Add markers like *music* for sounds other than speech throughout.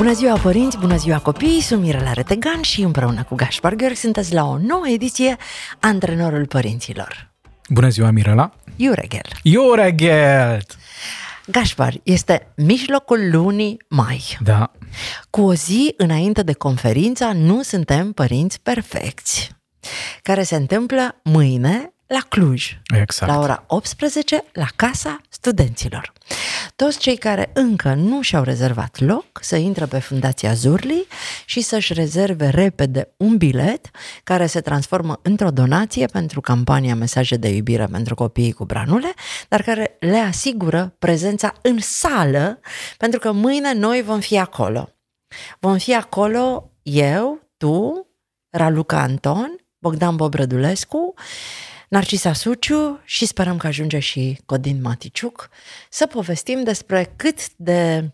Bună ziua părinți, bună ziua copii, sunt Mirela Retegan și împreună cu Gaspar Gheorghi sunteți la o nouă ediție Antrenorul Părinților. Bună ziua, Mirela! Iuregel! Iuregel! Gașpar, este mijlocul lunii mai. Da. Cu o zi înainte de conferința Nu suntem părinți perfecți, care se întâmplă mâine la Cluj, Exact. la ora 18, la Casa Studenților. Toți cei care încă nu și-au rezervat loc să intră pe Fundația Zurli și să-și rezerve repede un bilet care se transformă într-o donație pentru campania Mesaje de iubire pentru copiii cu branule, dar care le asigură prezența în sală, pentru că mâine noi vom fi acolo. Vom fi acolo eu, tu, Raluca Anton, Bogdan Bobrădulescu, Narcisa Suciu și sperăm că ajunge și Codin Maticiuc să povestim despre cât de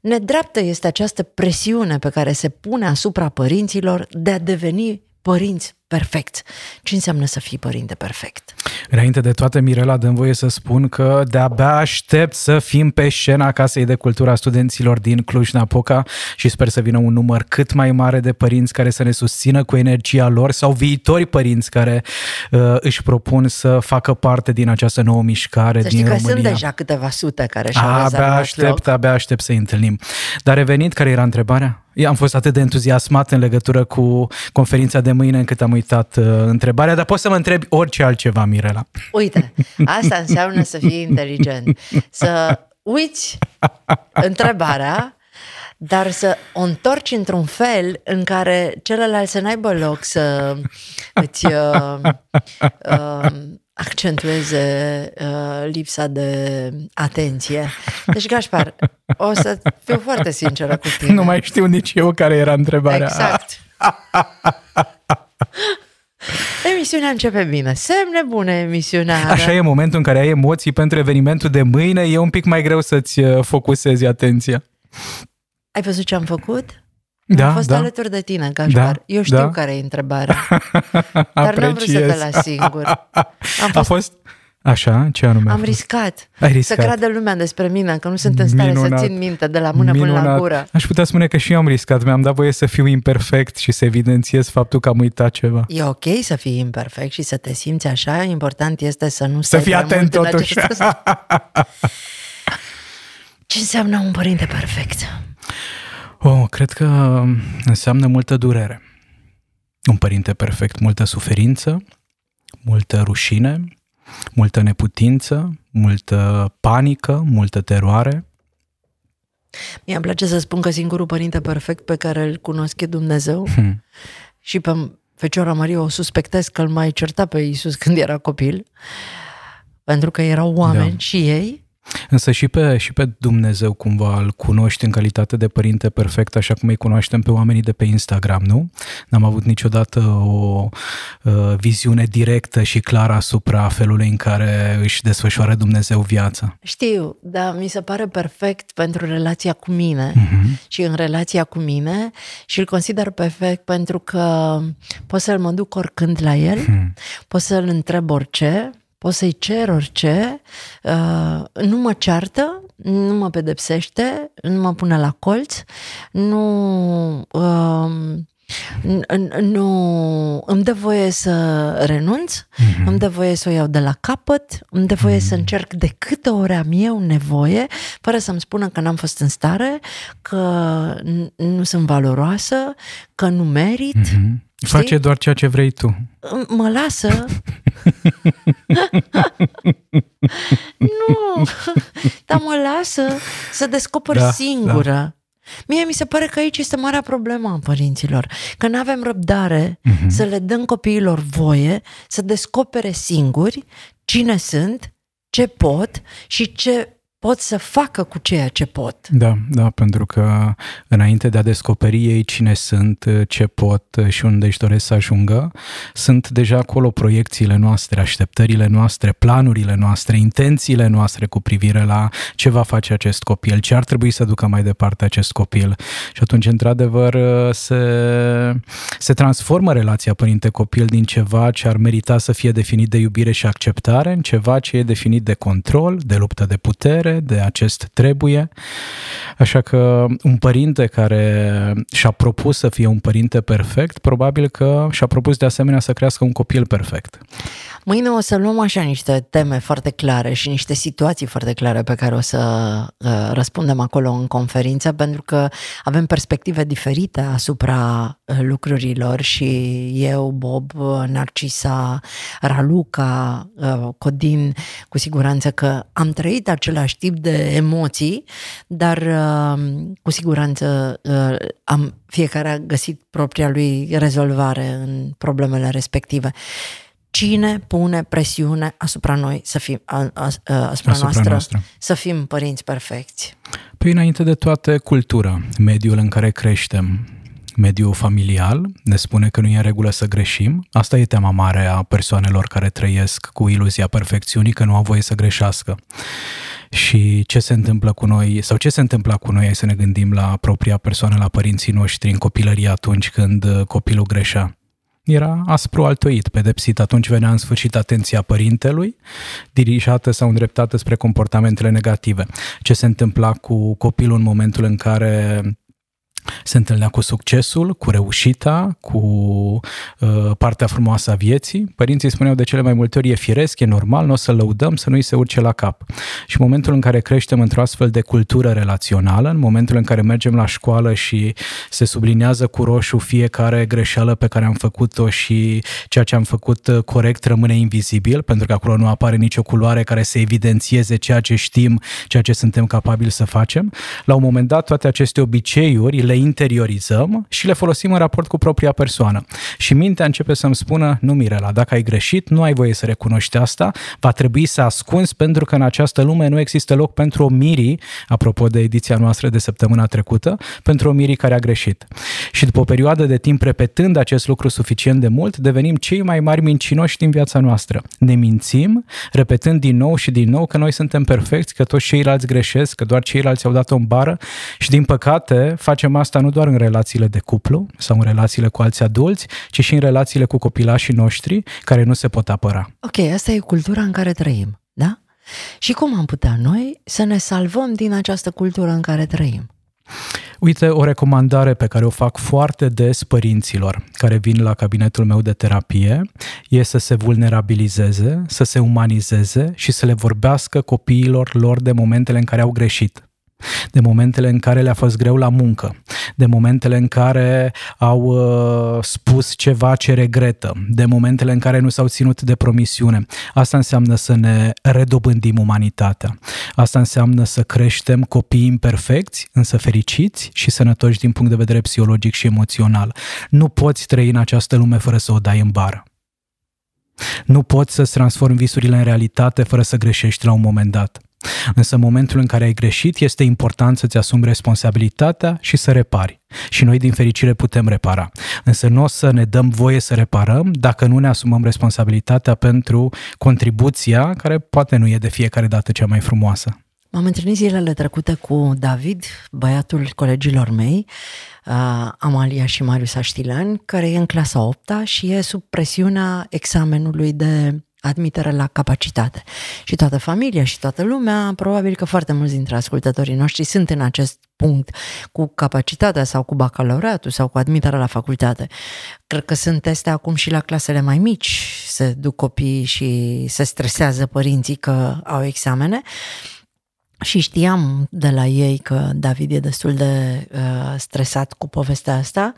nedreaptă este această presiune pe care se pune asupra părinților de a deveni părinți perfecți. Ce înseamnă să fii părinte perfect? Înainte de toate, Mirela, dăm voie să spun că de-abia aștept să fim pe scena Casei de Cultură a studenților din Cluj-Napoca și sper să vină un număr cât mai mare de părinți care să ne susțină cu energia lor sau viitori părinți care uh, își propun să facă parte din această nouă mișcare Să din știi că România. sunt deja câteva sute care și-au abia rezervat aștept, loc. abia aștept să-i întâlnim. Dar revenind, care era întrebarea? Eu am fost atât de entuziasmat în legătură cu conferința de mâine încât am uitat uh, întrebarea, dar poți să mă întrebi orice altceva, Mirela. Uite, asta înseamnă să fii inteligent. Să uiți întrebarea, dar să o întorci într-un fel în care celălalt să n-aibă loc să îți uh, uh, accentueze uh, lipsa de atenție. Deci, Gașpar, o să fiu foarte sinceră cu tine. Nu mai știu nici eu care era întrebarea. Exact. *laughs* *laughs* Emisiunea începe bine. Semne bune emisiunea. are. Așa e momentul în care ai emoții pentru evenimentul de mâine, e un pic mai greu să-ți uh, focusezi atenția. Ai văzut ce am făcut? Da, am fost da. alături de tine, Gașpar. Da, Eu știu da. care e întrebarea. *laughs* Dar n-am vrut să te Apreciez. las singur. *laughs* Am, A fost, fost... Așa? Ce anume? a am fost? riscat, Ai să riscat. creadă lumea despre mine, că nu sunt în stare Minunat. să țin minte de la mână până la Minunat. gură. Aș putea spune că și eu am riscat. Mi-am dat voie să fiu imperfect și să evidențiez faptul că am uitat ceva. E ok să fii imperfect și să te simți așa, important este să nu Să stai fii prea atent mult în totuși. acest- *laughs* Ce înseamnă un părinte perfect? Oh, cred că înseamnă multă durere. Un părinte perfect, multă suferință, multă rușine, multă neputință, multă panică, multă teroare. Mie îmi place să spun că singurul părinte perfect pe care îl cunosc e Dumnezeu *laughs* Hmm. și pe Fecioara Marie o suspectez că îl mai certa pe Iisus când era copil, pentru că erau oameni Da. și ei. Însă și pe, și pe Dumnezeu cumva îl cunoști în calitate de părinte perfect, așa cum îi cunoaștem pe oamenii de pe Instagram, nu? N-am avut niciodată o uh, viziune directă și clară asupra felului în care își desfășoară Dumnezeu viața. Știu, dar mi se pare perfect pentru relația cu mine Mhm. și în relația cu mine și îl consider perfect pentru că pot să-l mă duc oricând la el, Hmm. pot să-l întreb orice, pot să-i cer orice, uh, nu mă ceartă, nu mă pedepsește, nu mă pune la colț, nu... Uh, n- n- nu îmi dă voie să renunț, Mhm. îmi dă voie să o iau de la capăt, îmi dă voie să încerc de câte ori am eu nevoie, fără să-mi spună că n-am fost în stare, că n- nu sunt valoroasă, că nu merit. Mhm. Face doar ceea ce vrei tu. Mă lasă. *laughs* nu, dar mă lasă să descoper Da, singură. Mie mi se pare că aici este marea problemă a părinților, că nu avem răbdare Mhm. să le dăm copiilor voie să descopere singuri cine sunt, ce pot și ce pot să facă cu ceea ce pot. Da, da, pentru că înainte de a descoperi ei cine sunt, ce pot și unde își doresc să ajungă, sunt deja acolo proiecțiile noastre, așteptările noastre, planurile noastre, intențiile noastre cu privire la ce va face acest copil, ce ar trebui să ducă mai departe acest copil. Și atunci, într-adevăr, se, se transformă relația părinte-copil din ceva ce ar merita să fie definit de iubire și acceptare în ceva ce e definit de control, de luptă de putere, putere, de acest trebuie. Așa că un părinte care și-a propus să fie un părinte perfect, probabil că și-a propus de asemenea să crească un copil perfect. Mâine o să luăm așa niște teme foarte clare și niște situații foarte clare pe care o să uh, răspundem acolo în conferință, pentru că avem perspective diferite asupra uh, lucrurilor și eu, Bob, Narcisa, Raluca, uh, Codin, cu siguranță că am trăit același tip de emoții, dar uh, cu siguranță uh, am, fiecare a găsit propria lui rezolvare în problemele respective. Cine pune presiune asupra noi să fim, asupra, asupra noastră, noastră, să fim părinți perfecți? Păi înainte de toate cultura, mediul în care creștem, mediul familial ne spune că nu e în regulă să greșim. Asta e tema mare a persoanelor care trăiesc cu iluzia perfecțiunii, că nu au voie să greșească. Și ce se întâmplă cu noi, sau ce se întâmplă cu noi, să ne gândim la propria persoană, la părinții noștri în copilărie atunci când copilul greșea era aspru altoit, pedepsit. Atunci venea în sfârșit atenția părintelui, dirijată sau îndreptată spre comportamentele negative. Ce se întâmpla cu copilul în momentul în care se întâlnea cu succesul, cu reușita, cu uh, partea frumoasă a vieții. Părinții spuneau de cele mai multe ori e firesc, e normal, nu o să lăudăm, să nu-i se urce la cap. Și în momentul în care creștem într-o astfel de cultură relațională, în momentul în care mergem la școală și se sublinează cu roșu fiecare greșeală pe care am făcut-o și ceea ce am făcut uh, corect rămâne invizibil, pentru că acolo nu apare nicio culoare care să evidențieze ceea ce știm, ceea ce suntem capabili să facem. La un moment dat, toate aceste obiceiuri le interiorizăm și le folosim în raport cu propria persoană. Și mintea începe să-mi spună, nu Mirela, dacă ai greșit, nu ai voie să recunoști asta, va trebui să ascunzi pentru că în această lume nu există loc pentru o Miri, apropo de ediția noastră de săptămâna trecută, pentru o Miri care a greșit. Și după o perioadă de timp repetând acest lucru suficient de mult, devenim cei mai mari mincinoși din viața noastră. Ne mințim, repetând din nou și din nou că noi suntem perfecți, că toți ceilalți greșesc, că doar ceilalți au dat o bară și din păcate facem asta asta nu doar în relațiile de cuplu sau în relațiile cu alți adulți, ci și în relațiile cu copilașii noștri care nu se pot apăra. Ok, asta e cultura în care trăim, da? Și cum am putea noi să ne salvăm din această cultură în care trăim? Uite, o recomandare pe care o fac foarte des părinților care vin la cabinetul meu de terapie e să se vulnerabilizeze, să se umanizeze și să le vorbească copiilor lor de momentele în care au greșit de momentele în care le-a fost greu la muncă, de momentele în care au uh, spus ceva ce regretă, de momentele în care nu s-au ținut de promisiune. Asta înseamnă să ne redobândim umanitatea. Asta înseamnă să creștem copii imperfecți, însă fericiți și sănătoși din punct de vedere psihologic și emoțional. Nu poți trăi în această lume fără să o dai în bară. Nu poți să-ți transformi visurile în realitate fără să greșești la un moment dat. Însă în momentul în care ai greșit, este important să-ți asumi responsabilitatea și să repari. Și noi, din fericire, putem repara. Însă nu o să ne dăm voie să reparăm dacă nu ne asumăm responsabilitatea pentru contribuția care poate nu e de fiecare dată cea mai frumoasă. M-am întâlnit zilele trecute cu David, băiatul colegilor mei, uh, Amalia și Marius Aștilan, care e în clasa 8 și e sub presiunea examenului de admitere la capacitate. Și toată familia și toată lumea, probabil că foarte mulți dintre ascultătorii noștri sunt în acest punct cu capacitatea sau cu bacalaureatul sau cu admiterea la facultate. Cred că sunt teste acum și la clasele mai mici, se duc copiii și se stresează părinții că au examene. Și știam de la ei că David e destul de uh, stresat cu povestea asta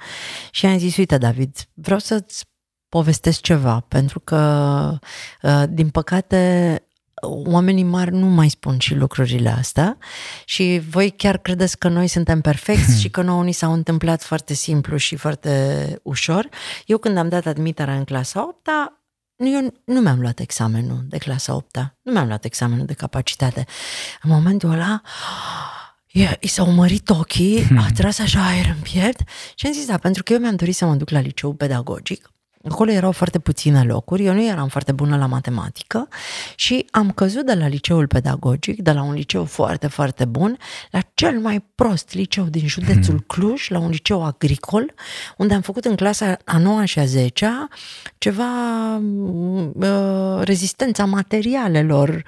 și am zis, uite David, vreau să-ți povestesc ceva, pentru că, uh, din păcate, oamenii mari nu mai spun și lucrurile astea și voi chiar credeți că noi suntem perfecți *laughs* și că nouă ni s-au întâmplat foarte simplu și foarte ușor. Eu când am dat admiterea în clasa 8 eu nu mi-am luat examenul de clasa 8 nu mi-am luat examenul de capacitate. În momentul ăla, i s-au mărit ochii, hmm. *laughs* a tras așa aer în piept și am zis, da, pentru că eu mi-am dorit să mă duc la liceu pedagogic Acolo erau foarte puține locuri, eu nu eram foarte bună la matematică și am căzut de la liceul pedagogic, de la un liceu foarte, foarte bun, la cel mai prost liceu din județul hmm. Cluj, la un liceu agricol, unde am făcut în clasa a 9 și a 10 ceva uh, rezistența materialelor,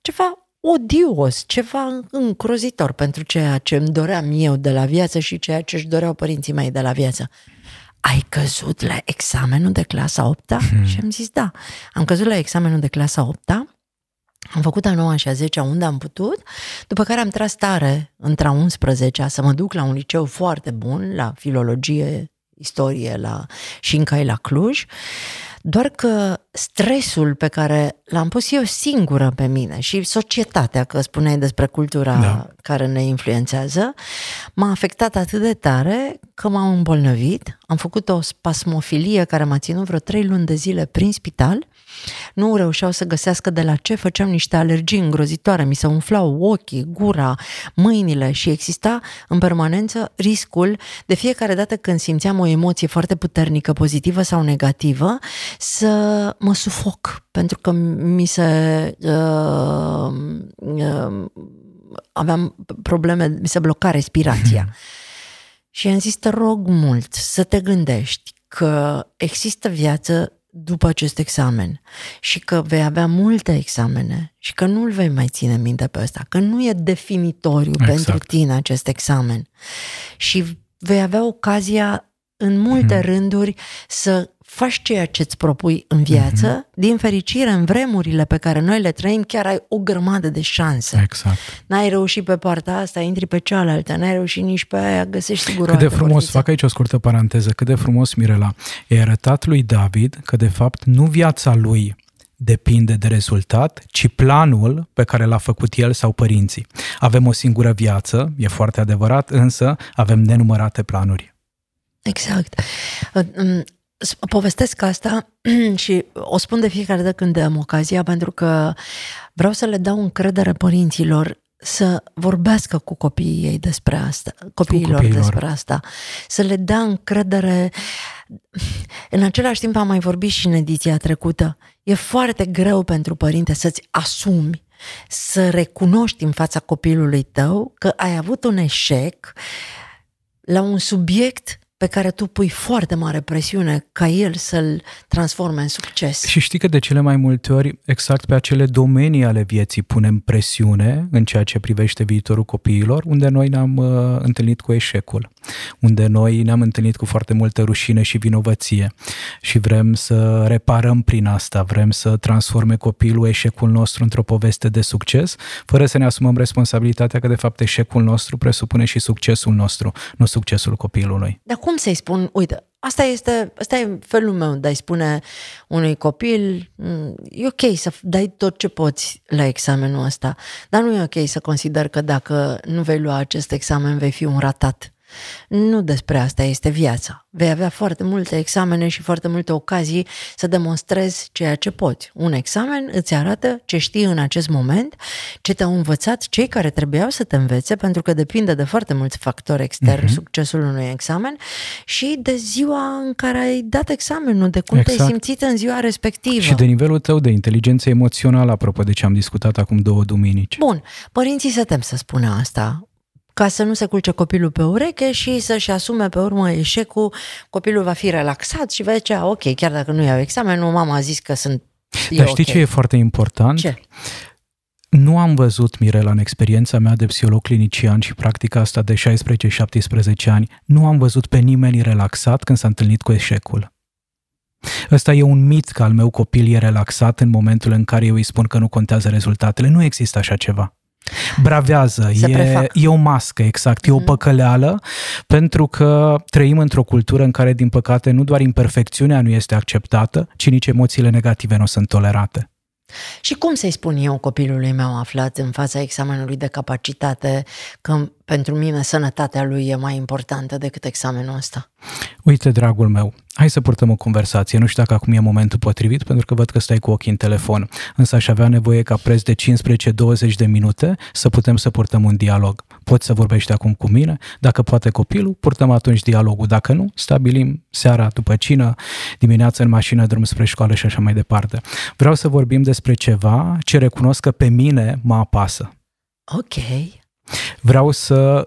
ceva odios, ceva încrozitor pentru ceea ce îmi doream eu de la viață și ceea ce își doreau părinții mei de la viață ai căzut la examenul de clasa 8 hmm. Și am zis, da. Am căzut la examenul de clasa 8 am făcut a 9 și a 10 unde am putut, după care am tras tare între a 11 să mă duc la un liceu foarte bun, la filologie, istorie la, și încă la Cluj. Doar că stresul pe care l-am pus eu singură pe mine și societatea, că spuneai despre cultura da. care ne influențează, m-a afectat atât de tare că m-am îmbolnăvit. Am făcut o spasmofilie care m-a ținut vreo trei luni de zile prin spital nu reușeau să găsească de la ce făceam niște alergii îngrozitoare, mi se umflau ochii, gura, mâinile și exista în permanență riscul de fiecare dată când simțeam o emoție foarte puternică, pozitivă sau negativă, să mă sufoc, pentru că mi se... Uh, uh, aveam probleme, mi se bloca respirația. Și am zis, te rog mult să te gândești că există viață după acest examen și că vei avea multe examene și că nu-l vei mai ține minte pe ăsta, că nu e definitoriu exact. pentru tine acest examen și vei avea ocazia în multe hmm. rânduri să faci ceea ce îți propui în viață, mm-hmm. din fericire, în vremurile pe care noi le trăim, chiar ai o grămadă de șanse. Exact. N-ai reușit pe partea asta, intri pe cealaltă, n-ai reușit nici pe aia, găsești sigur Cât de frumos, portiță. fac aici o scurtă paranteză, cât de frumos, Mirela, e arătat lui David că, de fapt, nu viața lui depinde de rezultat, ci planul pe care l-a făcut el sau părinții. Avem o singură viață, e foarte adevărat, însă avem nenumărate planuri. Exact povestesc asta *clears throat* și o spun de fiecare dată când am ocazia, pentru că vreau să le dau încredere părinților să vorbească cu copiii ei despre asta, copiilor, copiilor despre asta, să le dea încredere. În același timp am mai vorbit și în ediția trecută. E foarte greu pentru părinte să-ți asumi, să recunoști în fața copilului tău că ai avut un eșec la un subiect pe care tu pui foarte mare presiune ca el să-l transforme în succes. Și știi că de cele mai multe ori, exact pe acele domenii ale vieții punem presiune în ceea ce privește viitorul copiilor, unde noi ne-am uh, întâlnit cu eșecul, unde noi ne-am întâlnit cu foarte multă rușine și vinovăție și vrem să reparăm prin asta, vrem să transforme copilul eșecul nostru într-o poveste de succes, fără să ne asumăm responsabilitatea că de fapt eșecul nostru presupune și succesul nostru, nu succesul copilului. Dar cum să-i spun, uite, asta este, asta e felul meu de a-i spune unui copil, mm, e ok să dai tot ce poți la examenul ăsta, dar nu e ok să consider că dacă nu vei lua acest examen vei fi un ratat. Nu despre asta este viața. Vei avea foarte multe examene și foarte multe ocazii să demonstrezi ceea ce poți. Un examen îți arată ce știi în acest moment, ce te-au învățat cei care trebuiau să te învețe, pentru că depinde de foarte mulți factori externi uh-huh. succesul unui examen și de ziua în care ai dat examenul, de cum exact. te-ai simțit în ziua respectivă. Și de nivelul tău de inteligență emoțională, apropo de ce am discutat acum două duminici. Bun, părinții se tem să spună asta ca să nu se culce copilul pe ureche și să-și asume pe urmă eșecul, copilul va fi relaxat și va zice, ok, chiar dacă nu iau examenul, mama a zis că sunt Dar știi okay. ce e foarte important? Ce? Nu am văzut, Mirela, în experiența mea de psiholog clinician și practica asta de 16-17 ani, nu am văzut pe nimeni relaxat când s-a întâlnit cu eșecul. Ăsta e un mit că al meu copil e relaxat în momentul în care eu îi spun că nu contează rezultatele. Nu există așa ceva bravează, e, e o mască, exact, mm-hmm. e o mhm. păcăleală, pentru că trăim într-o cultură în care, din păcate, nu doar imperfecțiunea nu este acceptată, ci nici emoțiile negative nu sunt tolerate. Și cum să-i spun eu copilului meu aflat în fața examenului de capacitate că pentru mine sănătatea lui e mai importantă decât examenul ăsta? Uite, dragul meu, hai să purtăm o conversație. Nu știu dacă acum e momentul potrivit, pentru că văd că stai cu ochii în telefon. Însă aș avea nevoie ca preț de 15-20 de minute să putem să purtăm un dialog. Poți să vorbești acum cu mine? Dacă poate copilul, purtăm atunci dialogul. Dacă nu, stabilim seara după cină, dimineața în mașină, drum spre școală și așa mai departe. Vreau să vorbim despre ceva ce recunosc că pe mine mă apasă. Ok. Vreau să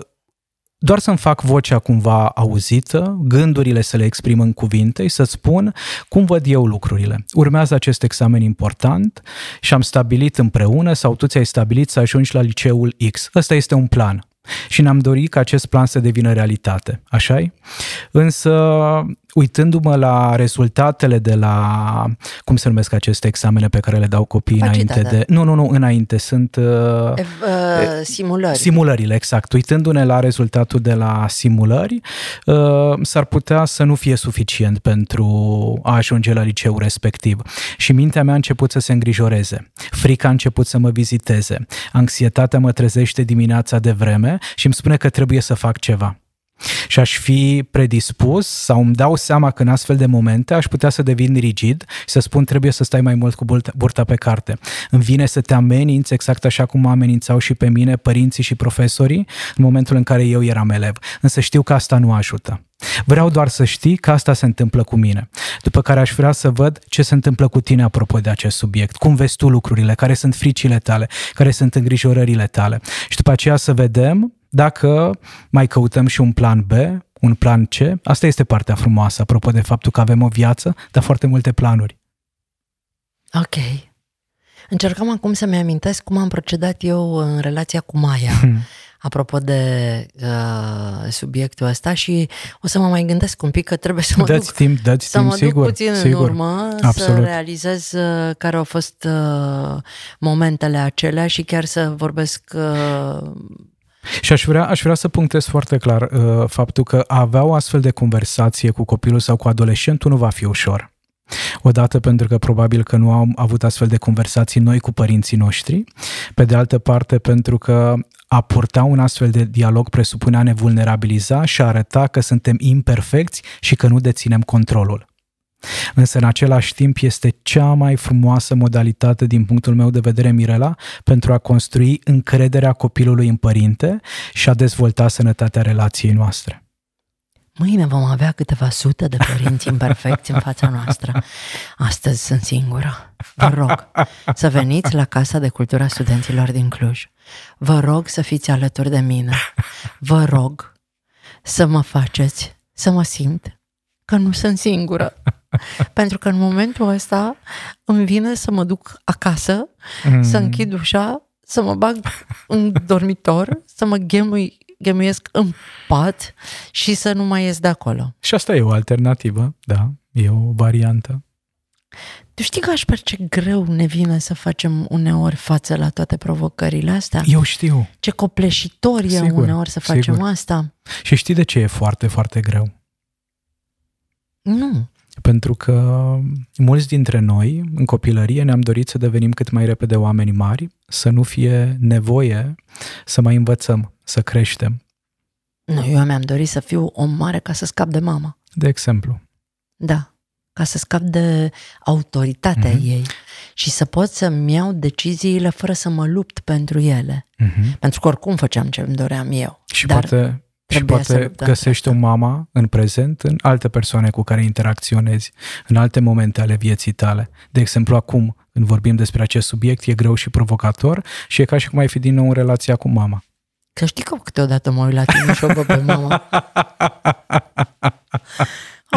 doar să-mi fac vocea cumva auzită, gândurile să le exprim în cuvinte și să spun cum văd eu lucrurile. Urmează acest examen important și am stabilit împreună sau tu ți-ai stabilit să ajungi la liceul X. Ăsta este un plan. Și ne-am dorit ca acest plan să devină realitate, așa Însă uitându-mă la rezultatele de la, cum se numesc aceste examene pe care le dau copiii înainte de... Nu, nu, nu, înainte, sunt... Uh, uh, simulări. Simulările, exact. Uitându-ne la rezultatul de la simulări, uh, s-ar putea să nu fie suficient pentru a ajunge la liceu respectiv. Și mintea mea a început să se îngrijoreze. Frica a început să mă viziteze. Anxietatea mă trezește dimineața de vreme și îmi spune că trebuie să fac ceva și aș fi predispus sau îmi dau seama că în astfel de momente aș putea să devin rigid și să spun trebuie să stai mai mult cu burta pe carte. Îmi vine să te ameninți exact așa cum mă amenințau și pe mine părinții și profesorii în momentul în care eu eram elev. Însă știu că asta nu ajută. Vreau doar să știi că asta se întâmplă cu mine. După care aș vrea să văd ce se întâmplă cu tine apropo de acest subiect. Cum vezi tu lucrurile, care sunt fricile tale, care sunt îngrijorările tale. Și după aceea să vedem dacă mai căutăm și un plan B, un plan C, asta este partea frumoasă, apropo de faptul că avem o viață, dar foarte multe planuri. Ok. Încercam acum să-mi amintesc cum am procedat eu în relația cu Maia, hmm. apropo de uh, subiectul ăsta și o să mă mai gândesc un pic că trebuie să mă dați duc, timp, dați să timp, mă sigur, duc puțin sigur, în urmă, absolut. să realizez uh, care au fost uh, momentele acelea și chiar să vorbesc uh, și aș vrea, aș vrea să punctez foarte clar uh, faptul că a avea o astfel de conversație cu copilul sau cu adolescentul nu va fi ușor. Odată pentru că probabil că nu am avut astfel de conversații noi cu părinții noștri, pe de altă parte pentru că a purta un astfel de dialog presupune a ne vulnerabiliza și a arăta că suntem imperfecți și că nu deținem controlul. Însă, în același timp, este cea mai frumoasă modalitate, din punctul meu de vedere, Mirela, pentru a construi încrederea copilului în părinte și a dezvolta sănătatea relației noastre. Mâine vom avea câteva sute de părinți imperfecți în fața noastră. Astăzi sunt singură. Vă rog să veniți la Casa de Cultura Studenților din Cluj. Vă rog să fiți alături de mine. Vă rog să mă faceți să mă simt că nu sunt singură. *laughs* Pentru că în momentul ăsta îmi vine să mă duc acasă, mm. să închid ușa, să mă bag în dormitor, să mă ghemui, ghemuiesc în pat și să nu mai ies de acolo. Și asta e o alternativă, da, e o variantă. Tu știi că aș ce greu ne vine să facem uneori față la toate provocările astea? Eu știu. Ce copleșitor e sigur, uneori să facem sigur. asta. Și știi de ce e foarte, foarte greu? Nu. Pentru că mulți dintre noi, în copilărie, ne-am dorit să devenim cât mai repede oameni mari, să nu fie nevoie să mai învățăm, să creștem. Nu, eu mi-am dorit să fiu om mare ca să scap de mama. De exemplu. Da, ca să scap de autoritatea mm-hmm. ei și să pot să-mi iau deciziile fără să mă lupt pentru ele. Mm-hmm. Pentru că oricum făceam ce îmi doream eu. Și dar poate și poate găsești o mama în prezent în alte persoane cu care interacționezi, în alte momente ale vieții tale. De exemplu, acum, când vorbim despre acest subiect, e greu și provocator și e ca și cum ai fi din nou în relația cu mama. Că știi că câteodată mă uit la tine și o pe mama. *laughs*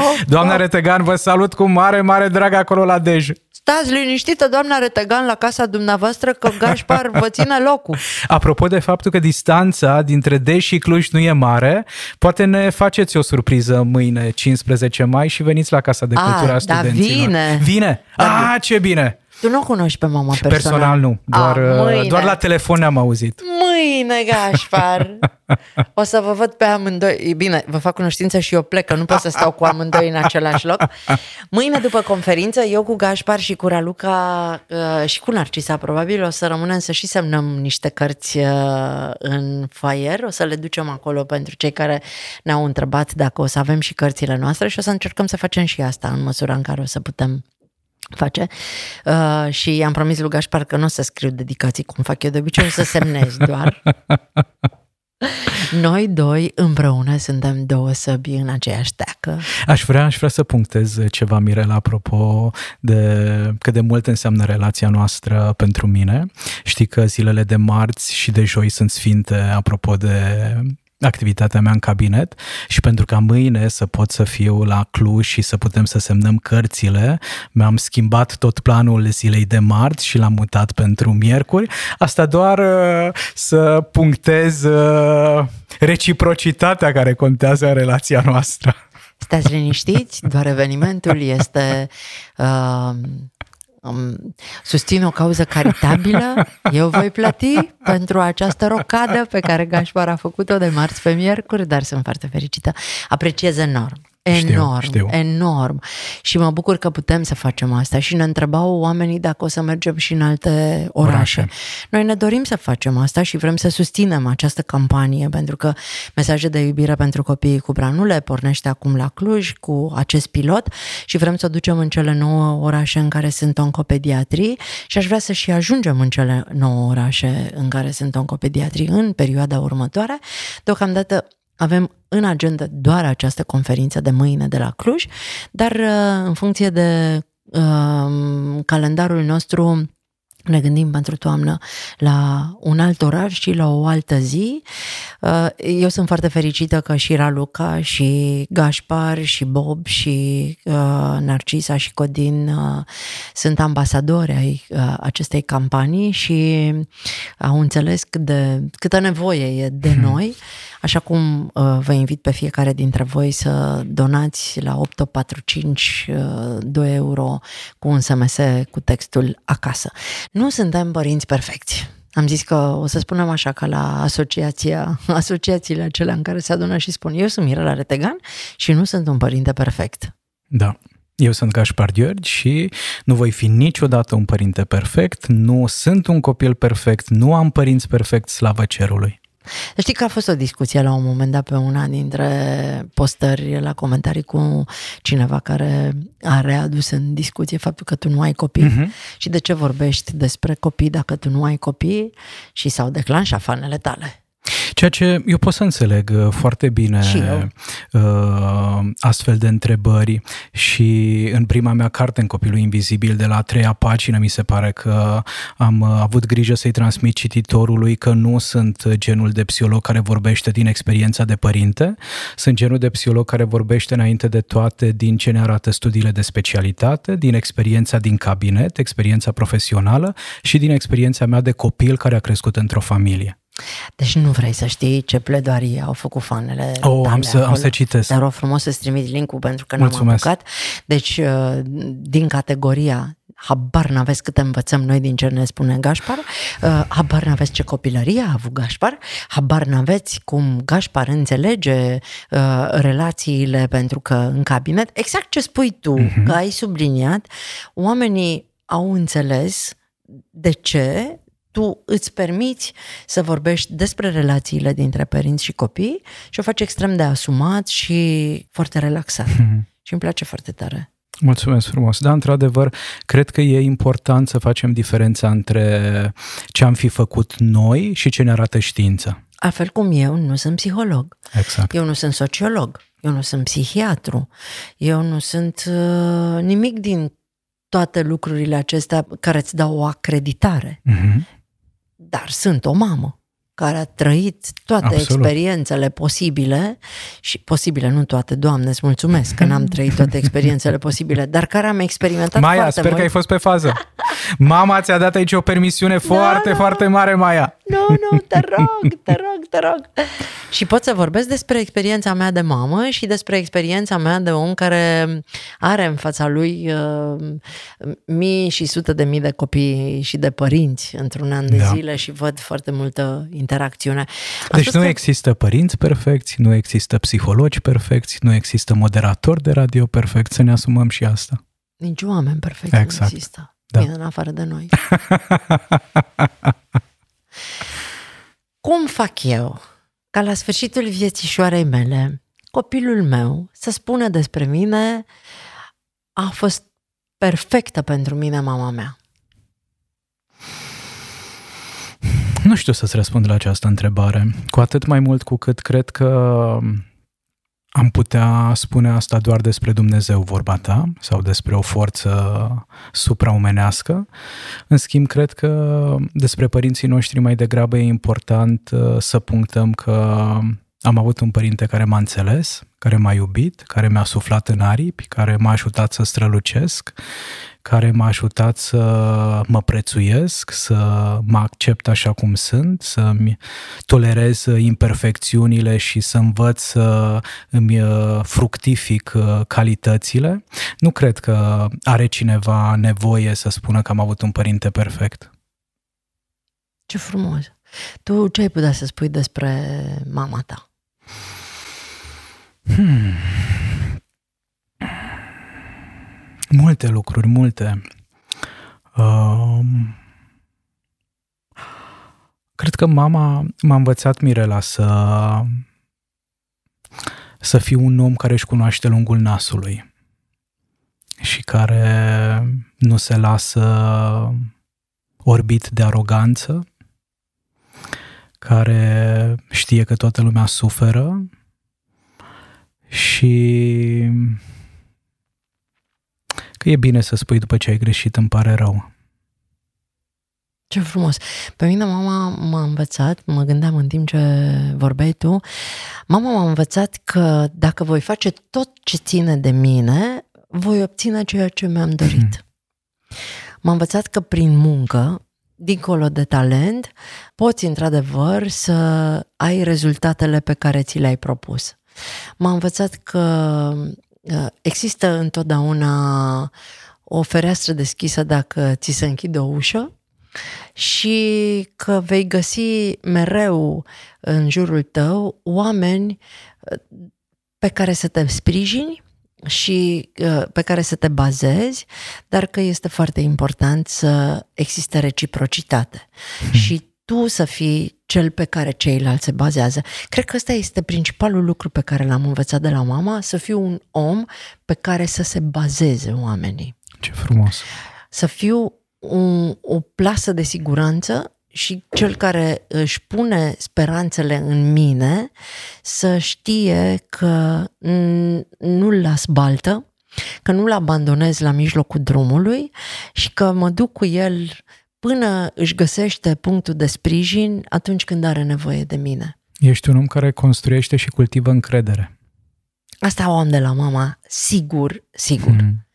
Oh, Doamna oh. Retegan, vă salut cu mare, mare drag acolo la Dej. Stați liniștită, doamna Retegan, la casa dumneavoastră, că Gașpar vă ține locul. *laughs* Apropo de faptul că distanța dintre Dej și Cluj nu e mare, poate ne faceți o surpriză mâine, 15 mai, și veniți la Casa de Cultura a, Studenților. Da, vine. Vine? Da, ah, ce bine! Tu nu o cunoști pe mama personal? Personal nu, doar, A, mâine. doar la telefon ne-am auzit. Mâine, Gașpar! *laughs* O să vă văd pe amândoi. E bine, vă fac cunoștință și eu plec, că nu pot să stau cu amândoi în același loc. Mâine, după conferință, eu cu Gașpar și cu Raluca uh, și cu Narcisa, probabil, o să rămânem să și semnăm niște cărți uh, în foaier. O să le ducem acolo pentru cei care ne-au întrebat dacă o să avem și cărțile noastre și o să încercăm să facem și asta în măsura în care o să putem face uh, și i-am promis lui Gașpar că nu o să scriu dedicații cum fac eu de obicei, o să semnez doar. *laughs* Noi doi împreună suntem două săbi în aceeași teacă. Aș vrea, aș vrea să punctez ceva, Mirela, apropo de cât de mult înseamnă relația noastră pentru mine. Știi că zilele de marți și de joi sunt sfinte, apropo de activitatea mea în cabinet și pentru ca mâine să pot să fiu la Cluj și să putem să semnăm cărțile, mi-am schimbat tot planul zilei de marți și l-am mutat pentru miercuri. Asta doar uh, să punctez uh, reciprocitatea care contează în relația noastră. Stați liniștiți, doar evenimentul este uh, um, susțin o cauză caritabilă, eu voi plăti pentru această rocadă pe care Gașpar a făcut-o de marți pe miercuri, dar sunt foarte fericită. Apreciez enorm. Enorm, știu, știu. enorm. Și mă bucur că putem să facem asta. Și ne întrebau oamenii dacă o să mergem și în alte orașe. Orașe. Noi ne dorim să facem asta și vrem să susținem această campanie, pentru că mesaje de iubire pentru copiii cu branule pornește acum la Cluj cu acest pilot și vrem să o ducem în cele nouă orașe în care sunt oncopediatrii și aș vrea să și ajungem în cele nouă orașe în care sunt oncopediatrii în perioada următoare. Deocamdată avem în agenda doar această conferință de mâine de la Cluj, dar uh, în funcție de uh, calendarul nostru ne gândim pentru toamnă la un alt oraș și la o altă zi. Uh, Eu sunt foarte fericită că și Raluca și Gașpar și Bob și uh, Narcisa și Codin uh, sunt ambasadori ai uh, acestei campanii și au înțeles cât de, câtă nevoie e de noi, așa cum uh, vă invit pe fiecare dintre voi să donați la 8845 uh, 2 euro cu un SMS cu textul acasă. Nu suntem părinți perfecți. Am zis că o să spunem așa ca la asociația, *laughs* asociațiile acelea în care se adună și spun eu sunt Mirela Retegan și nu sunt un părinte perfect. Da. Eu sunt Gașpar Gheorghi și nu voi fi niciodată un părinte perfect, nu sunt un copil perfect, nu am părinți perfect, slavă cerului. Să știi că a fost o discuție la un moment dat pe una dintre postări la comentarii cu cineva care a readus în discuție faptul că tu nu ai copii Mhm. uh-huh. și de ce vorbești despre copii dacă tu nu ai copii și s-au declanșat fanele tale. Ceea ce eu pot să înțeleg uh, foarte bine Și eu. uh, astfel de întrebări și în prima mea carte, în Copilul Invizibil, de la a treia pagină, mi se pare că am uh, avut grijă să-i transmit cititorului că nu sunt genul de psiholog care vorbește din experiența de părinte, sunt genul de psiholog care vorbește înainte de toate din ce ne arată studiile de specialitate, din experiența din cabinet, experiența profesională și din experiența mea de copil care a crescut într-o familie. Deci nu vrei să știi ce pledoarie au făcut fanele Oh, tale am să- am acolo. să citesc. Dar rog frumos să-ți trimit link-ul pentru că n-am Mulțumesc. apucat. Deci, uh, din categoria habar n-aveți câte învățăm noi din ce ne spune Gașpar, uh, habar n-aveți ce copilărie a avut Gașpar, habar n-aveți cum Gașpar înțelege uh, relațiile pentru că în cabinet, exact ce spui tu, Mhm. că ai subliniat, oamenii au înțeles de ce tu îți permiți să vorbești despre relațiile dintre părinți și copii și o faci extrem de asumat și foarte relaxat. Și îmi place foarte tare. Mulțumesc frumos. Da, într-adevăr, cred că e important să facem diferența între ce am fi făcut noi și ce ne arată știința. Altfel cum eu nu sunt psiholog, Exact. eu nu sunt sociolog, eu nu sunt psihiatru, eu nu sunt uh, nimic din toate lucrurile acestea care îți dau o acreditare, Mhm. Dar sunt o mamă care a trăit toate Absolut. experiențele posibile și posibile, nu toate, Doamne, îți mulțumesc că n-am trăit toate experiențele *laughs* posibile, dar care am experimentat Maia, foarte sper mult. că ai fost pe fază. *laughs* Mama ți-a dat aici o permisiune foarte, da. foarte mare, Maia. Nu, nu, te rog, te rog, te rog. Și pot să vorbesc despre experiența mea de mamă și despre experiența mea de om care are în fața lui uh, mii și sute de mii de copii și de părinți într-un an de Da. zile și văd foarte multă interacțiune. Am Deci spus nu că- există părinți perfecți, nu există psihologi perfecți, nu există moderatori de radio perfecți, să ne asumăm și asta. Nici oameni perfecți nu Exact. există. Da. Bine, în afară de noi. *laughs* Cum fac eu ca la sfârșitul viețișoarei mele, copilul meu să spună despre mine a fost perfectă pentru mine mama mea? Nu știu să-ți răspund la această întrebare, cu atât mai mult cu cât cred că am putea spune asta doar despre Dumnezeu, vorba ta, sau despre o forță supraomenească. În schimb, cred că despre părinții noștri mai degrabă e important uh, să punctăm că am avut un părinte care m-a înțeles, care m-a iubit, care mi-a suflat în aripi, care m-a ajutat să strălucesc, care m-a ajutat să mă prețuiesc, să mă accept așa cum sunt, să-mi tolerez imperfecțiunile și să învăț să îmi uh, fructific uh, calitățile. Nu cred că are cineva nevoie să spună că am avut un părinte perfect. Ce frumos! Tu ce ai putea să spui despre mama ta? Hmm. Multe lucruri, multe. Um, cred că mama m-a învățat Mirela să să fiu un om care își cunoaște lungul nasului și care nu se lasă orbit de aroganță, care știe că toată lumea suferă și că e bine să spui după ce ai greșit, îmi pare rău. Ce frumos! Pe mine mama m-a învățat, mă gândeam în timp ce vorbeai tu, mama m-a învățat că dacă voi face tot ce ține de mine, voi obține ceea ce mi-am dorit. *clears throat* M-a învățat că prin muncă, dincolo de talent, poți într-adevăr să ai rezultatele pe care ți le-ai propus. M-a învățat că uh, există întotdeauna o fereastră deschisă dacă ți se închide o ușă și că vei găsi mereu în jurul tău oameni uh, pe care să te sprijini și uh, pe care să te bazezi, dar că este foarte important să existe reciprocitate hmm. și tu să fii cel pe care ceilalți se bazează. Cred că ăsta este principalul lucru pe care l-am învățat de la mama, să fiu un om pe care să se bazeze oamenii. Ce frumos! Să fiu un, o plasă de siguranță și cel care își pune speranțele în mine să știe că nu-l las baltă, că nu-l abandonez la mijlocul drumului și că mă duc cu el până își găsește punctul de sprijin atunci când are nevoie de mine. Ești un om care construiește și cultivă încredere. Asta o am de la mama, sigur, sigur. Mm.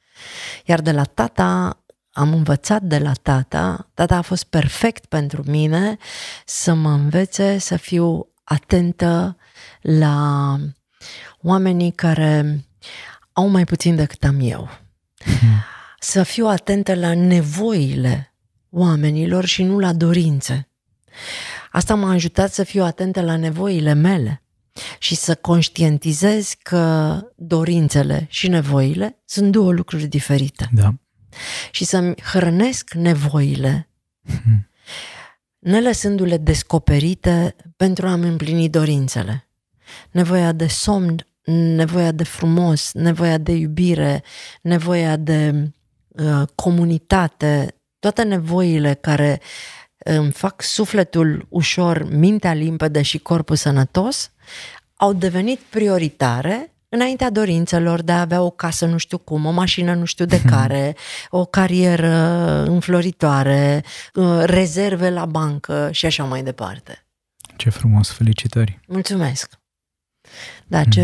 Iar de la tata am învățat de la tata, tata a fost perfect pentru mine să mă învețe să fiu atentă la oamenii care au mai puțin decât am eu. Mm. Să fiu atentă la nevoile oamenilor și nu la dorințe. Asta m-a ajutat să fiu atentă la nevoile mele și să conștientizez că dorințele și nevoile sunt două lucruri diferite. Da. Și să-mi hrănesc nevoile, hmm. ne lăsându-le descoperite pentru a-mi împlini dorințele. Nevoia de somn, nevoia de frumos, nevoia de iubire, nevoia de uh, comunitate, toate nevoile care îmi fac sufletul ușor, mintea limpede și corpul sănătos, au devenit prioritare înaintea dorințelor de a avea o casă nu știu cum, o mașină nu știu de care, o carieră înfloritoare, rezerve la bancă și așa mai departe. Ce frumos, felicitări! Mulțumesc! Da, ce...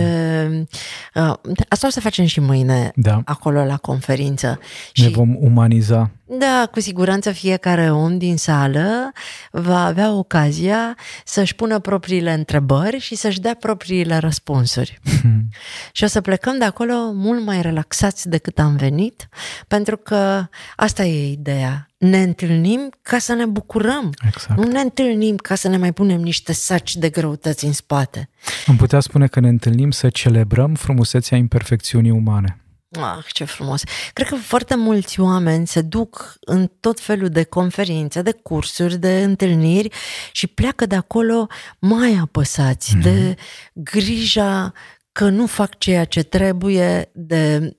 Uh, asta o să facem și mâine da. acolo la conferință. Ne vom umaniza. Da, cu siguranță fiecare om din sală va avea ocazia să-și pună propriile întrebări și să-și dea propriile răspunsuri. Hmm. Și o să plecăm de acolo mult mai relaxați decât am venit, pentru că asta e ideea. Ne întâlnim ca să ne bucurăm. Exact. Nu ne întâlnim ca să ne mai punem niște saci de greutăți în spate. Am putea spune că ne întâlnim să celebrăm frumusețea imperfecțiunii umane. Ah, ce frumos! Cred că foarte mulți oameni se duc în tot felul de conferințe, de cursuri, de întâlniri și pleacă de acolo mai apăsați mm-hmm. de grija că nu fac ceea ce trebuie, de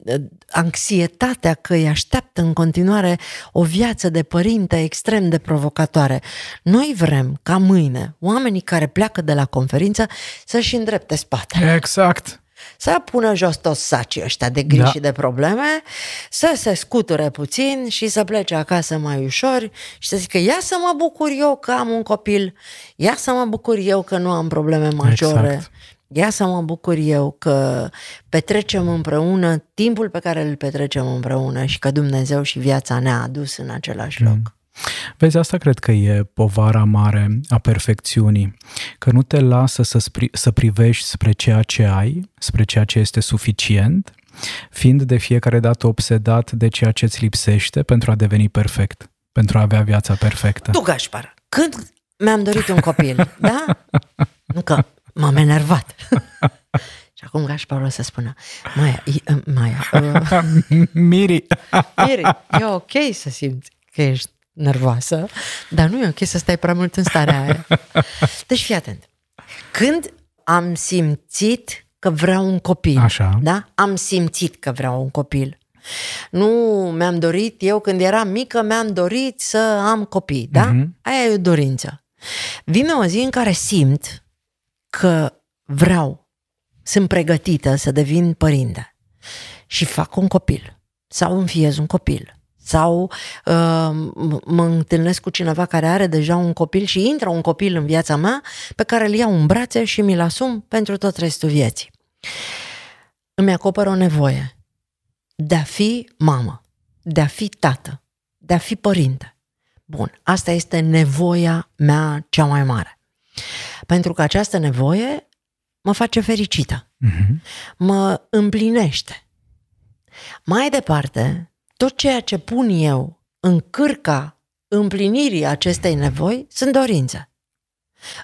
anxietatea că îi așteaptă în continuare o viață de părinte extrem de provocatoare. Noi vrem ca mâine oamenii care pleacă de la conferință să-și îndrepte spatele. Exact să pună jos toți sacii ăștia de griji da. și de probleme, să se scuture puțin și să plece acasă mai ușor și să zică ia să mă bucur eu că am un copil, ia să mă bucur eu că nu am probleme majore, exact. Ia să mă bucur eu că petrecem împreună timpul pe care îl petrecem împreună și că Dumnezeu și viața ne-a adus în același mm. loc. Vezi, asta cred că e povara mare a perfecțiunii, că nu te lasă să, spri, să privești spre ceea ce ai, spre ceea ce este suficient, fiind de fiecare dată obsedat de ceea ce îți lipsește pentru a deveni perfect, pentru a avea viața perfectă. Tu, Gașpar, când mi-am dorit un copil, da? *laughs* Nu că m-am enervat. *laughs* Și acum Gașpar o să spună, Maia, Maia... Uh... *laughs* Miri. Miri, *laughs* e ok să simți că ești nervoasă, dar nu e ok să stai prea mult în starea aia. Deci fii atent. Când am simțit că vreau un copil, Așa. da? Am simțit că vreau un copil. Nu mi-am dorit, eu când eram mică, mi-am dorit să am copii, da? Uh-huh. Aia e o dorință. Vine o zi în care simt că vreau, sunt pregătită să devin părinte și fac un copil sau înfiez un copil sau uh, mă întâlnesc cu cineva care are deja un copil și intră un copil în viața mea pe care îl iau în brațe și mi-l asum pentru tot restul vieții. Îmi acoperă o nevoie de a fi mamă, de a fi tată, de a fi părinte. Bun, asta este nevoia mea cea mai mare. Pentru că această nevoie mă face fericită, uh-huh. mă împlinește. Mai departe, tot ceea ce pun eu în cârca împlinirii acestei nevoi sunt dorințe.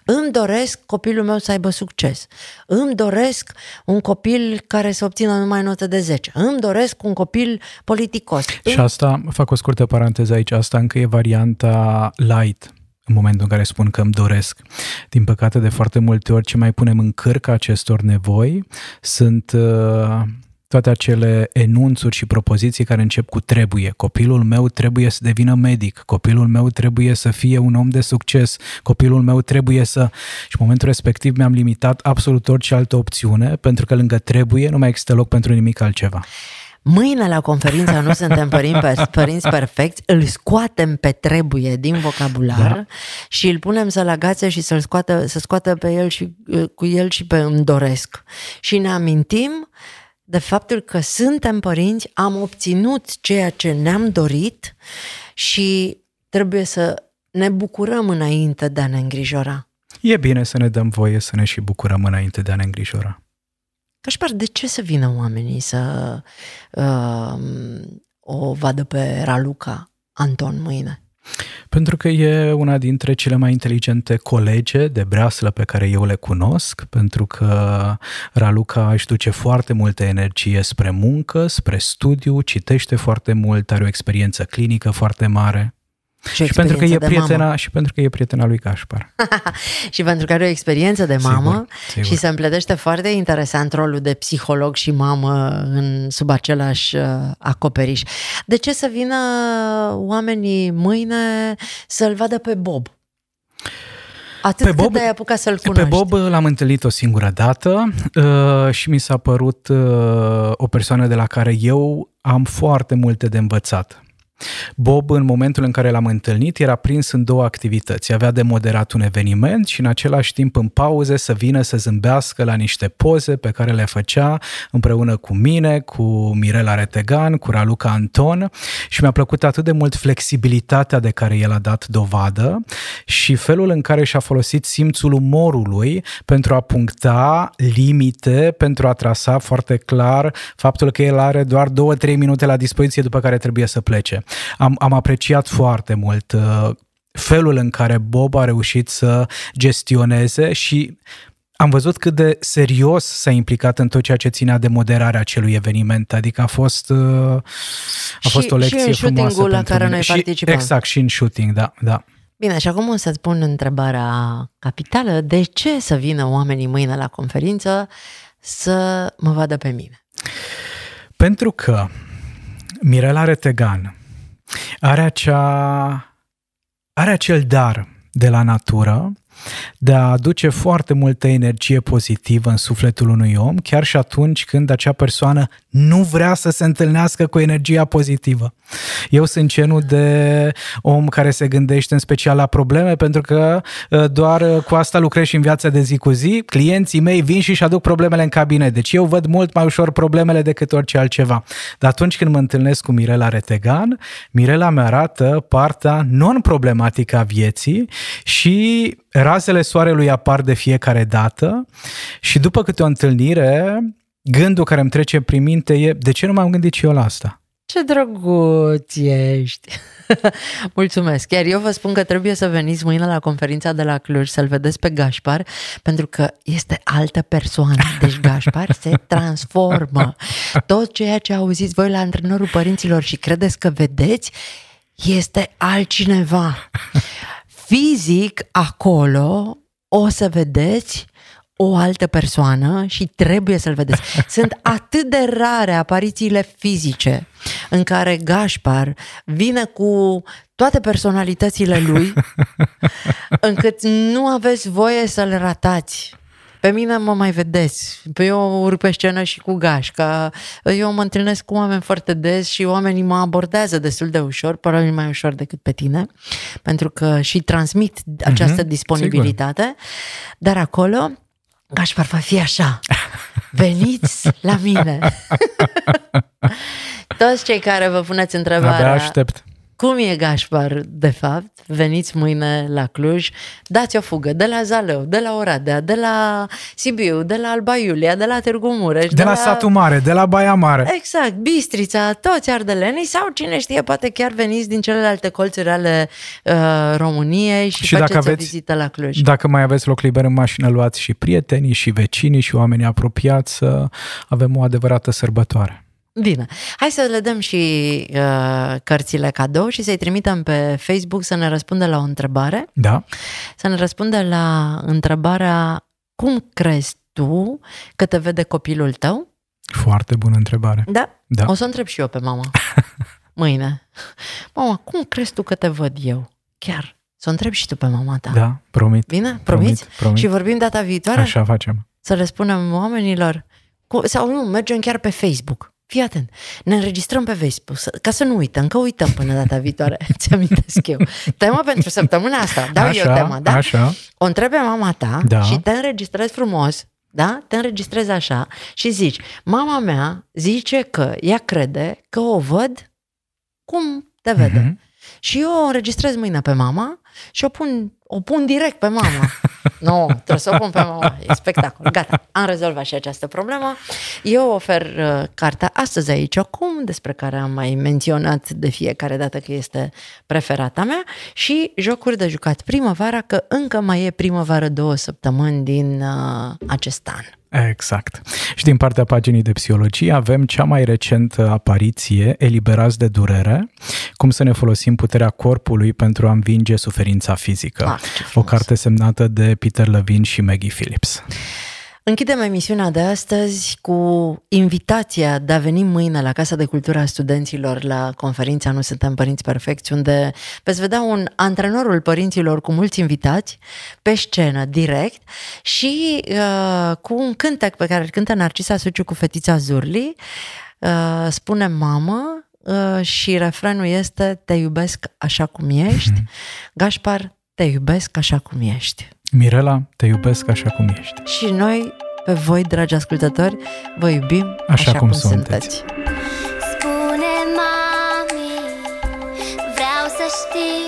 Îmi doresc copilul meu să aibă succes. Îmi doresc un copil care să obțină numai notă de 10. Îmi doresc un copil politicos. Și asta, fac o scurtă paranteză aici, asta încă e varianta light în momentul în care spun că îmi doresc. Din păcate, de foarte multe ori, ce mai punem în cârca acestor nevoi sunt uh, toate acele enunțuri și propoziții care încep cu trebuie. Copilul meu trebuie să devină medic, copilul meu trebuie să fie un om de succes, copilul meu trebuie să... Și în momentul respectiv mi-am limitat absolut orice altă opțiune, pentru că lângă trebuie nu mai există loc pentru nimic altceva. Mâine la conferința Nu suntem părinți, părinți perfecți, îl scoatem pe trebuie din vocabular da. și îl punem să-l agațe și să-l scoată, să scoată pe el și, cu el și pe îmi doresc. Și ne amintim de faptul că suntem părinți, am obținut ceea ce ne-am dorit și trebuie să ne bucurăm înainte de a ne îngrijora. E bine să ne dăm voie să ne și bucurăm înainte de a ne îngrijora. Cașpar, de ce să vină oamenii să uh, o vadă pe Raluca Anton mâine? Pentru că e una dintre cele mai inteligente colege de breaslă pe care eu le cunosc, pentru că Raluca își duce foarte multă energie spre muncă, spre studiu, citește foarte mult, are o experiență clinică foarte mare. Și, și pentru că e prietena mamă. și pentru că e prietena lui Cașpar. *laughs* și pentru că are o experiență de mamă sigur, sigur. și se împletește foarte interesant rolul de psiholog și mamă în sub același uh, acoperiș. De ce să vină oamenii mâine să-l vadă pe Bob? Atât pe Bob, de apucat să-l cunoști. Pe Bob l-am întâlnit o singură dată uh, și mi s-a părut uh, o persoană de la care eu am foarte multe de învățat Bob, în momentul în care l-am întâlnit, era prins în două activități. Avea de moderat un eveniment și în același timp în pauze să vină să zâmbească la niște poze pe care le făcea împreună cu mine, cu Mirela Retegan, cu Raluca Anton și mi-a plăcut atât de mult flexibilitatea de care el a dat dovadă și felul în care și-a folosit simțul umorului pentru a puncta limite, pentru a trasa foarte clar faptul că el are doar 2-3 minute la dispoziție după care trebuie să plece. Am, am apreciat foarte mult uh, felul în care Bob a reușit să gestioneze și am văzut cât de serios s-a implicat în tot ceea ce ținea de moderarea acelui eveniment, adică a fost, uh, a fost Și- o lecție și în frumoasă shooting-ul la pentru care mine. noi Și- participăm. Exact, și în shooting, da, da. Bine, și acum o să-ți pun întrebarea capitală. De ce să vină oamenii mâine la conferință să mă vadă pe mine? Pentru că Mirela Retegan are, acea, are acel dar de la natură de a aduce foarte multă energie pozitivă în sufletul unui om, chiar și atunci când acea persoană nu vrea să se întâlnească cu energia pozitivă. Eu sunt genul de om care se gândește în special la probleme pentru că uh, doar uh, cu asta lucrez și în viața de zi cu zi. Clienții mei vin și își aduc problemele în cabinet. Deci eu văd mult mai ușor problemele decât orice altceva. Dar atunci când mă întâlnesc cu Mirela Retegan, Mirela mi arată partea non-problematică a vieții și razele soarelui apar de fiecare dată și după câte o întâlnire, gândul care îmi trece prin minte e de ce nu m-am gândit și eu la asta? Ce drăguț ești! *laughs* Mulțumesc! Chiar eu vă spun că trebuie să veniți mâine la conferința de la Cluj să-l vedeți pe Gașpar, pentru că este altă persoană. Deci Gașpar se transformă. Tot ceea ce auziți voi la antrenorul părinților și credeți că vedeți, este altcineva. Fizic, acolo, o să vedeți o altă persoană și trebuie să-l vedeți. *laughs* Sunt atât de rare aparițiile fizice în care Gașpar vine cu toate personalitățile lui, *laughs* încât nu aveți voie să-l ratați. Pe mine mă mai vedeți. Pe eu urc pe scenă și cu gașca. Eu mă întâlnesc cu oameni foarte des și oamenii mă abordează destul de ușor, probabil mai ușor decât pe tine, pentru că și transmit această Mhm, disponibilitate. Dar acolo, Gașpar va fi așa. Veniți la mine. *laughs* Toți cei care vă puneți Abia întrebarea aștept. Cum e Gașpar, de fapt, veniți mâine la Cluj, dați o fugă de la Zalău, de la Oradea, de la Sibiu, de la Alba Iulia, de la Târgu Mureș, De la satul mare, de la Baia Mare. Exact, Bistrița, toți ardelenii sau cine știe, poate chiar veniți din celelalte colțuri ale uh, României și, Și dacă faceți o aveți- vizită la Cluj. Dacă mai aveți loc liber în mașină, luați și prietenii, și vecinii, și oamenii apropiați să avem o adevărată sărbătoare. Bine, hai să le dăm și uh, cărțile cadou și să-i trimitem pe Facebook să ne răspundă la o întrebare. Da? să ne răspundă la întrebarea cum crezi tu că te vede copilul tău? Foarte bună întrebare. Da? Da. O să întreb și eu pe mama *laughs* mâine. Mama, cum crezi tu că te văd eu? Chiar. Să o întreb și tu pe mama ta. Da, promit. Bine? Promiți? Promit, promit. Și vorbim data viitoare? Așa facem. Să le spunem oamenilor? Cu, sau nu, mergem chiar pe Facebook. Fii atent, ne înregistrăm pe Facebook, să- ca să nu uităm, că uităm până data viitoare. *laughs* Ți amintesc eu. Tema pentru săptămâna asta. Dau așa, eu tema, da? Așa. o întrebi pe mama ta Da. și te înregistrezi frumos, da? Te înregistrezi așa și zici, mama mea zice că ea crede că o văd cum te vede. Mhm. Și eu o înregistrez mâine pe mama și o pun, o pun direct pe mama. *laughs* Nu, trebuie să o pun pe mama. E spectacol. Gata, am rezolvat și această problemă. Eu ofer uh, cartea astăzi aici, acum, despre care am mai menționat de fiecare dată că este preferata mea, și jocuri de jucat primăvara, că încă mai e primăvară două săptămâni din uh, acest an. Exact. Și din partea paginii de psihologie avem cea mai recentă apariție, Eliberați de durere, cum să ne folosim puterea corpului pentru a învinge suferința fizică. Ah, ce o frumos. carte semnată de Peter Levine și Maggie Phillips. Închidem emisiunea de astăzi cu invitația de a veni mâine la Casa de Cultura a Studenților la conferința Nu Suntem Părinți Perfecți, unde veți vedea un antrenorul părinților cu mulți invitați pe scenă, direct, și uh, cu un cântec pe care îl cântă Narcisa Suciu cu fetița Zurli, uh, spune mamă uh, și refrenul este Te iubesc așa cum ești, *laughs* Gașpar, te iubesc așa cum ești. Mirela, te iubesc așa cum ești. Și noi pe voi, dragi ascultători, vă iubim așa, așa cum, cum sunteți. sunteți. Spune, mami, vreau să știi